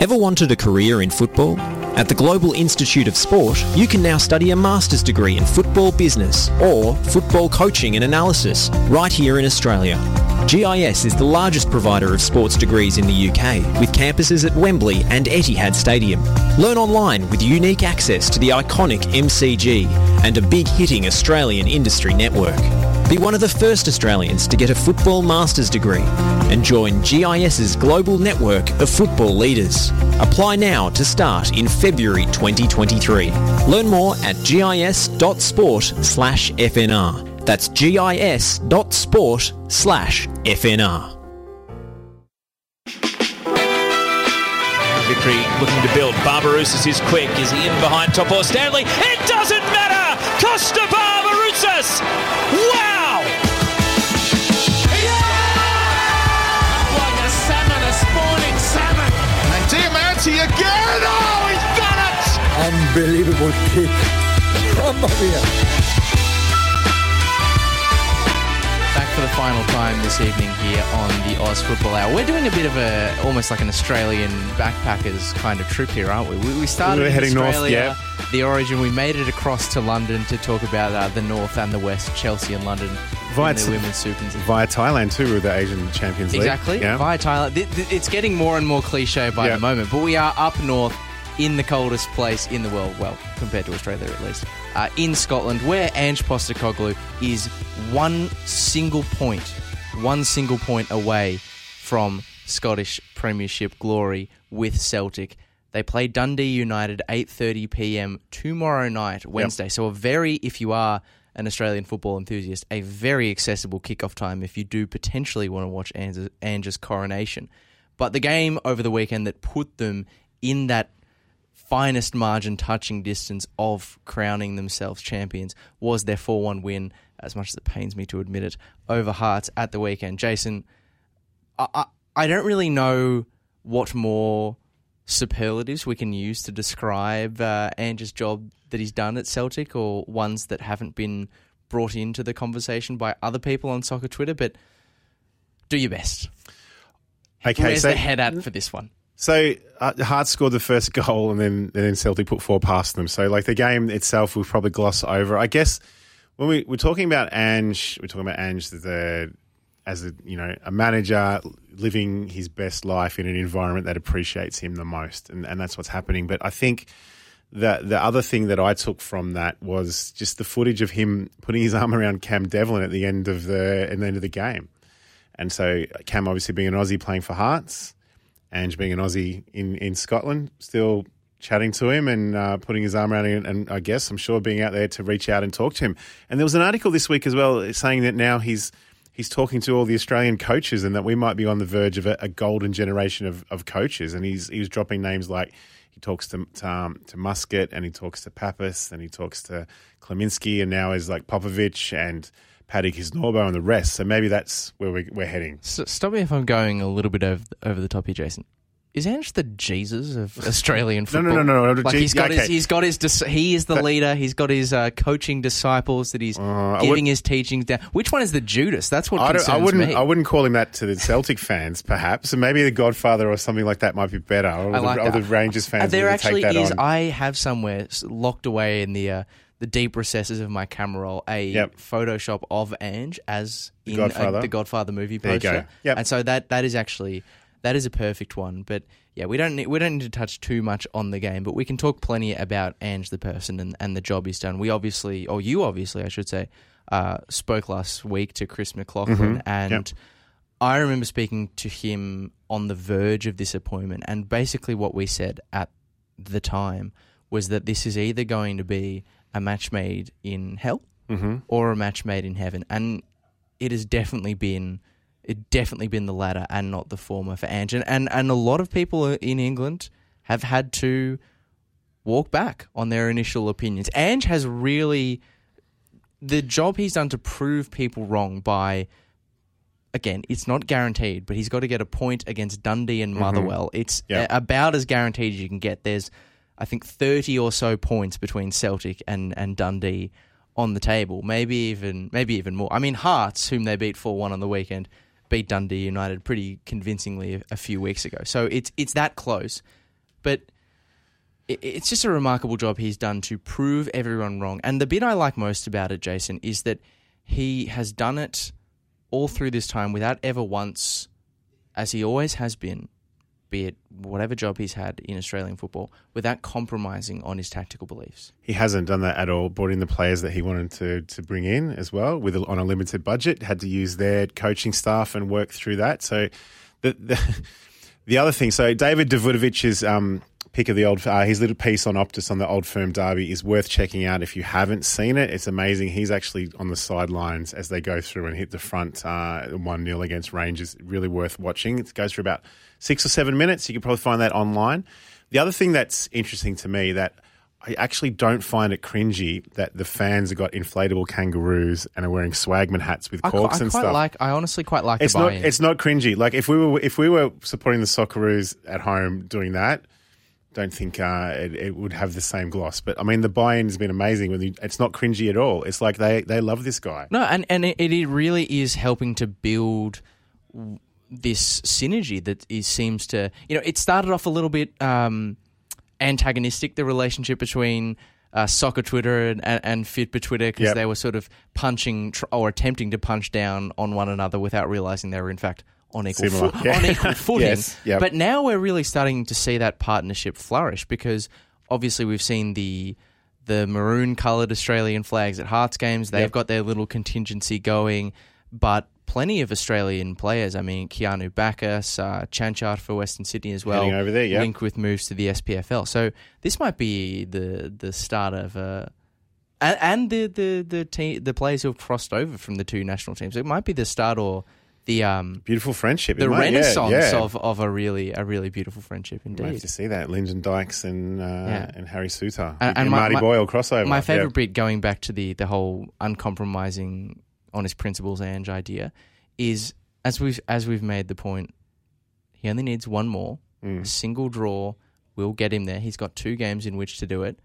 Ever wanted a career in football? At the Global Institute of Sport, you can now study a master's degree in football business or football coaching and analysis right here in Australia. GIS is the largest provider of sports degrees in the UK, with campuses at Wembley and Etihad Stadium. Learn online with unique access to the iconic MCG and a big hitting Australian industry network. Be one of the first Australians to get a football master's degree and join GIS's global network of football leaders. Apply now to start in February 2023. Learn more at gis.sport slash FNR. That's gis.sport slash FNR. Victory looking to build. Barbarouses is quick. Is he in behind Topor-Stanley? It doesn't matter! Kosta Barbarouses! Wow! Diamanti again! Oh, he's done it! Unbelievable kick. Mamma mia. Back for the final time this evening here on the Oz Football Hour. We're doing a bit of a almost like an Australian backpackers kind of trip here, aren't we? We, we started We're in heading north, Australia, the origin. We made it across to London to talk about uh, the north and the west, Chelsea and London, Via t- women's Super. Via Thailand too with the Asian Champions League. Exactly. Yeah. Via Thailand. Th- th- It's getting more and more cliche by Yeah. the moment, but we are up north in the coldest place in the world, well, compared to Australia at least, uh, in Scotland, where Ange Postecoglou is one single point, one single point away from Scottish Premiership glory with Celtic. They play Dundee United 8:30 p.m. tomorrow night, Wednesday. So a very, if you are an Australian football enthusiast, a very accessible kickoff time if you do potentially want to watch Ange's coronation. But the game over the weekend that put them in that finest margin touching distance of crowning themselves champions was their 4 1 win, as much as it pains me to admit it, over Hearts at the weekend. Jason, I, I, I don't really know what more superlatives we can use to describe uh, Ange's job that he's done at Celtic or ones that haven't been brought into the conversation by other people on soccer Twitter, but do your best. Okay, Where's so the head at for this one? So uh, Hearts scored the first goal, and then and then Celtic put four past them. So like the game itself, we'll probably gloss over. I guess when we we're talking about Ange, we're talking about Ange a as a you know a manager living his best life in an environment that appreciates him the most, and, and that's what's happening. But I think the the other thing that I took from that was just the footage of him putting his arm around Cam Devlin at the end of the at the end of the game. And so Cam obviously being an Aussie playing for Hearts, Ange being an Aussie in, in Scotland, still chatting to him and uh, putting his arm around him, and I guess I'm sure being out there to reach out and talk to him. And there was an article this week as well saying that now he's he's talking to all the Australian coaches and that we might be on the verge of a, a golden generation of, of coaches. And he's he's dropping names like he talks to to, um, to Muscat and he talks to Papas and he talks to Cklamovski and now is like Popovic and Paddy Kisnorbo and the rest. So maybe that's where we, we're heading. S stop me if I'm going a little bit over over the top here, Jason. Is Ange the Jesus of Australian No, no, no, no, no, Like he's got his, okay. he's got his, dis- he is the leader. He's got his uh, coaching disciples that he's Uh, giving would- his teachings down. Which one is the Judas? That's what I, concerns I wouldn't. me. I wouldn't call him that to the Celtic fans, perhaps. And maybe the Godfather or something like that might be better. Or, I the, like or that. the Rangers Uh, fans. there would actually is. on. I have somewhere locked away in the uh, the deep recesses of my camera roll a Yep. Photoshop of Ange as The in Godfather. uh, the Godfather movie There you go. poster. Yep. And so that that is actually that is a perfect one. But yeah, we don't need, we don't need to touch too much on the game, but we can talk plenty about Ange the person and, and the job he's done. We obviously, or you obviously, I should say, uh, spoke last week to Chris McLaughlin, and Yep. I remember speaking to him on the verge of this appointment, and basically what we said at the time was that this is either going to be a match made in hell or a match made in heaven, and it has definitely been it definitely been the latter and not the former for Ange, and and, and a lot of people in England have had to walk back on their initial opinions. Ange has really the job he's done to prove people wrong by again, it's not guaranteed, but he's got to get a point against Dundee and mm-hmm. Motherwell. It's Yeah. a- about as guaranteed as you can get. There's, I think, 30 or so points between Celtic and, and Dundee on the table. Maybe even maybe even more. I mean, Hearts, whom they beat 4 1 on the weekend, beat Dundee United pretty convincingly a, few weeks ago. So it's it's that close. but it, it's just a remarkable job he's done to prove everyone wrong. And the bit I like most about it, Jason, is that he has done it all through this time without ever once, as he always has been, be it whatever job he's had in Australian football, without compromising on his tactical beliefs. He hasn't done that at all. Brought in the players that he wanted to to bring in as well, with on a limited budget. Had to use their coaching staff and work through that. So, the the, the other thing. So David Davutovic's um, pick of the old uh, his little piece on Optus on the Old Firm Derby is worth checking out if you haven't seen it. It's amazing. He's actually on the sidelines as they go through and hit the front uh, one 0 against Rangers. Really worth watching. It goes for about six or seven minutes. You can probably find that online. The other thing that's interesting to me that I actually don't find it cringy that the fans have got inflatable kangaroos and are wearing swagman hats with I, corks qui- I and quite stuff. like. I honestly quite like it's the not. buy-in. It's not cringy. Like if we were if we were supporting the Socceroos at home doing that, don't think uh, it, it would have the same gloss. But I mean, the buy-in has been amazing. When it's not cringy at all. It's like they they love this guy. No, and and it, it really is helping to build w- this synergy that is seems to you know it started off a little bit um, antagonistic the relationship between uh, soccer Twitter and, and, and Fitba Twitter because Yep. they were sort of punching tr- or attempting to punch down on one another without realizing they were in fact on equal Similar. Yeah. on equal footing. Yes, yep. But now we're really starting to see that partnership flourish because obviously we've seen the the maroon coloured Australian flags at Hearts games. They've Yep. got their little contingency going, but plenty of Australian players. I mean, Keanu Baccus, uh, Chanchart for Western Sydney as well. Heading over there, yeah. Linked with moves to the SPFL. So this might be the the start of a. And, and the the the team, the players who have crossed over from the two national teams, it might be the start or the um Beautiful friendship. the might- yeah, renaissance yeah. of, of a really a really beautiful friendship indeed. have to see that Lyndon Dykes and uh, Yeah. and Harry Souttar And- and, and my- Marty my- Boyle crossover. My favorite bit, going back to the the whole uncompromising on his principles Ange idea, is as we've as we've made the point, he only needs one more. Mm. A single draw will get him there. He's got two games in which to do it.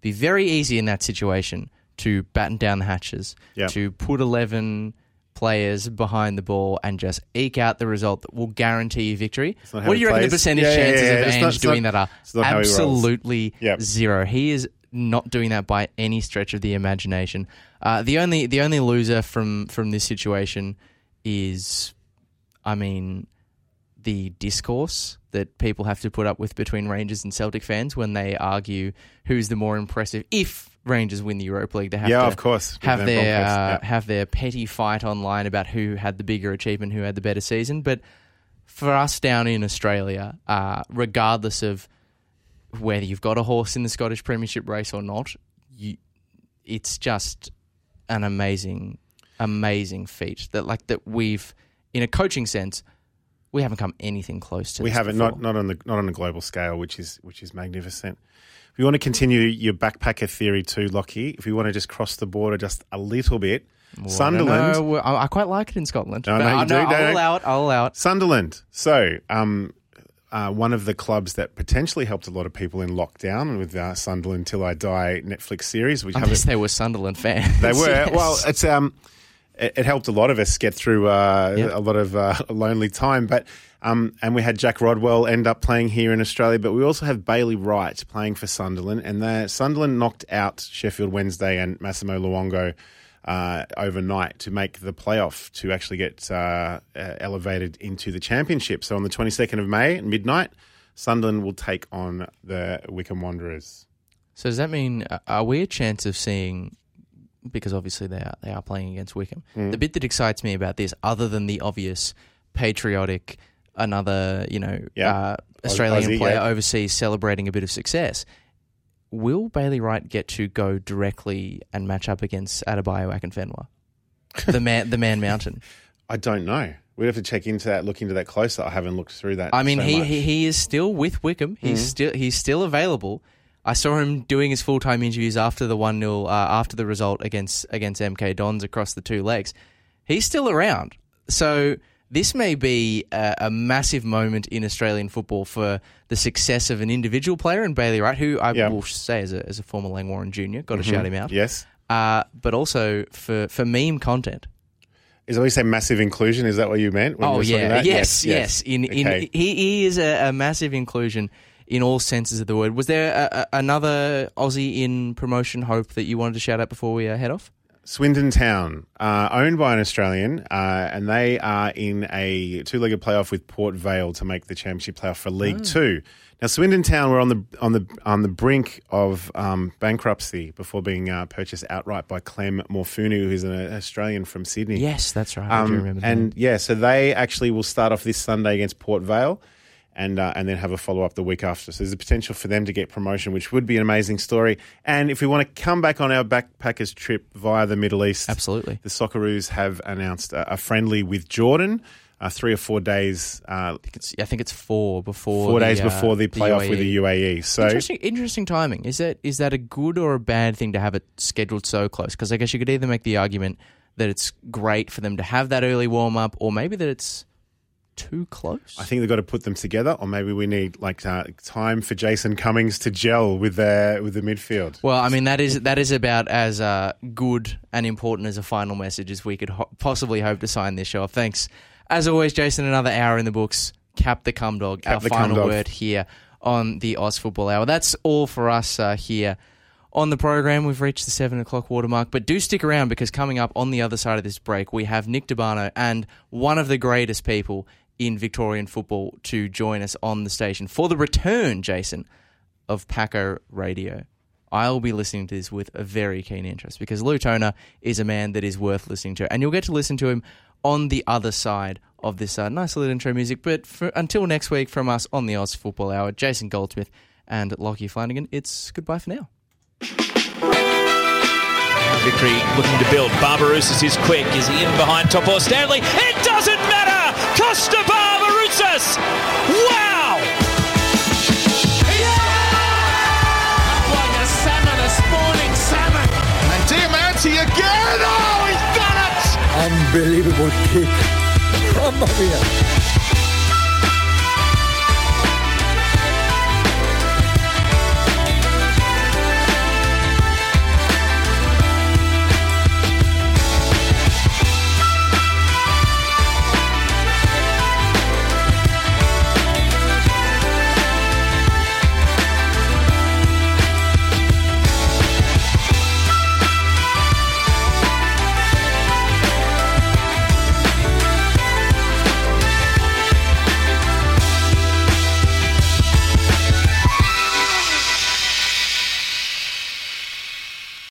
Be very easy in that situation to batten down the hatches, Yep. to put eleven players behind the ball and just eke out the result that will guarantee you victory. What do you reckon the percentage Yeah, yeah, chances yeah. of It's Ange not- doing not- that are how he absolutely Yep. zero. He is not doing that by any stretch of the imagination. Uh, the only the only loser from from this situation is, I mean, the discourse that people have to put up with between Rangers and Celtic fans when they argue who's the more impressive. If Rangers win the Europa League, they have Yeah, to of course. have their uh, yeah. have their petty fight online about who had the bigger achievement, who had the better season. But for us down in Australia, uh, regardless of whether you've got a horse in the Scottish Premiership race or not, you, it's just an amazing, amazing feat that like that we've, in a coaching sense, we haven't come anything close to. we haven't before. not not on the not on a global scale, which is which is magnificent. If you want to continue your backpacker theory too, Lockie, if you want to just cross the border just a little bit, Well, Sunderland. No, I, I quite like it in Scotland. No, no, I- do, I'll no, no. allow it. I'll allow it. Sunderland. So, um, uh, one of the clubs that potentially helped a lot of people in lockdown with uh, Sunderland Till I Die Netflix series, which Unless haven't they were Sunderland fans. They were. Yes. Well, it's um, it, it helped a lot of us get through uh, Yep. a lot of uh, lonely time. But um, and we had Jack Rodwell end up playing here in Australia, but we also have Bailey Wright playing for Sunderland, and the Sunderland knocked out Sheffield Wednesday and Massimo Luongo. Uh, overnight to make the playoff to actually get uh, uh, elevated into the championship. So on the 22nd of May at midnight, Sunderland will take on the Wycombe Wanderers. So does that mean uh, are we a chance of seeing? Because obviously they are they are playing against Wycombe. Mm. The bit that excites me about this, other than the obvious patriotic, another you know Yeah. uh, Australian Aussie, player yeah. overseas celebrating a bit of success, will Bailey Wright get to go directly and match up against Adebayo Akinfenwa, the man the man mountain? I don't know. We'd have to check into that, look into that closer. I haven't looked through that. I mean, so he, he he is still with Wycombe. He's still he's still available. I saw him doing his full time interviews after the one 0 uh, after the result against against MK Dons across the two legs. He's still around. So this may be a, a massive moment in Australian football for the success of an individual player and Bailey Wright, who I Yeah. will say as a as a former Langwarrin Junior, got to shout him out. Yes. Uh, but also for for meme content. Is that what you say? Massive inclusion? Is that what you meant? when Oh yeah, that? yes, yes. In in Okay. he, he is a, a massive inclusion in all senses of the word. Was there a, a, another Aussie in promotion hope that you wanted to shout out before we uh, head off? Swindon Town, uh, owned by an Australian, uh, and they are in a two-legged playoff with Port Vale to make the championship playoff for League Two. Now, Swindon Town were on the on the on the brink of um, bankruptcy before being uh, purchased outright by Clem Morfuni, who's an Australian from Sydney. Yes, that's right. I do Um, remember that. and yeah, so they actually will start off this Sunday against Port Vale. And, uh, and then have a follow up the week after. So there's a potential for them to get promotion, which would be an amazing story. And if we want to come back on our backpackers trip via the Middle East, Absolutely. the Socceroos have announced a, a friendly with Jordan, uh, three or four days, uh, It's, I think it's four before four the, days uh, before the playoff with the UAE. So Interesting, interesting timing. Is that is that a good or a bad thing to have it scheduled so close? Because I guess you could either make the argument that it's great for them to have that early warm up, or maybe that it's too close. I think they've got to put them together, or maybe we need like uh, time for Jason Cummings to gel with the with the midfield. Well, I mean that is that is about as uh, good and important as a final message as we could ho- possibly hope to sign this show off. Thanks, as always, Jason. Another hour in the books. Cap the cum dog. Cap our the final word here on the Oz Football Hour. That's all for us uh, here on the program. We've reached the seven o'clock watermark, but do stick around because coming up on the other side of this break, we have Nick DeBano and one of the greatest people in Victorian football to join us on the station for the return, Jason, of Paco Radio. I'll be listening to this with a very keen interest because Lou Toner is a man that is worth listening to, and you'll get to listen to him on the other side of this uh, nice little intro music. But for, until next week, from us on the Oz Football Hour, Jason Goldsmith and Lockie Flanagan, it's goodbye for now. Victory looking to build. Barbarouses is quick. Is he in behind Topor-Stanley? It doesn't matter! Kosta Barbarouses! Wow! Yeah! Like a salmon, a spawning salmon. And Diamanti again. Oh, he's done it. Unbelievable kick. Mamma mia.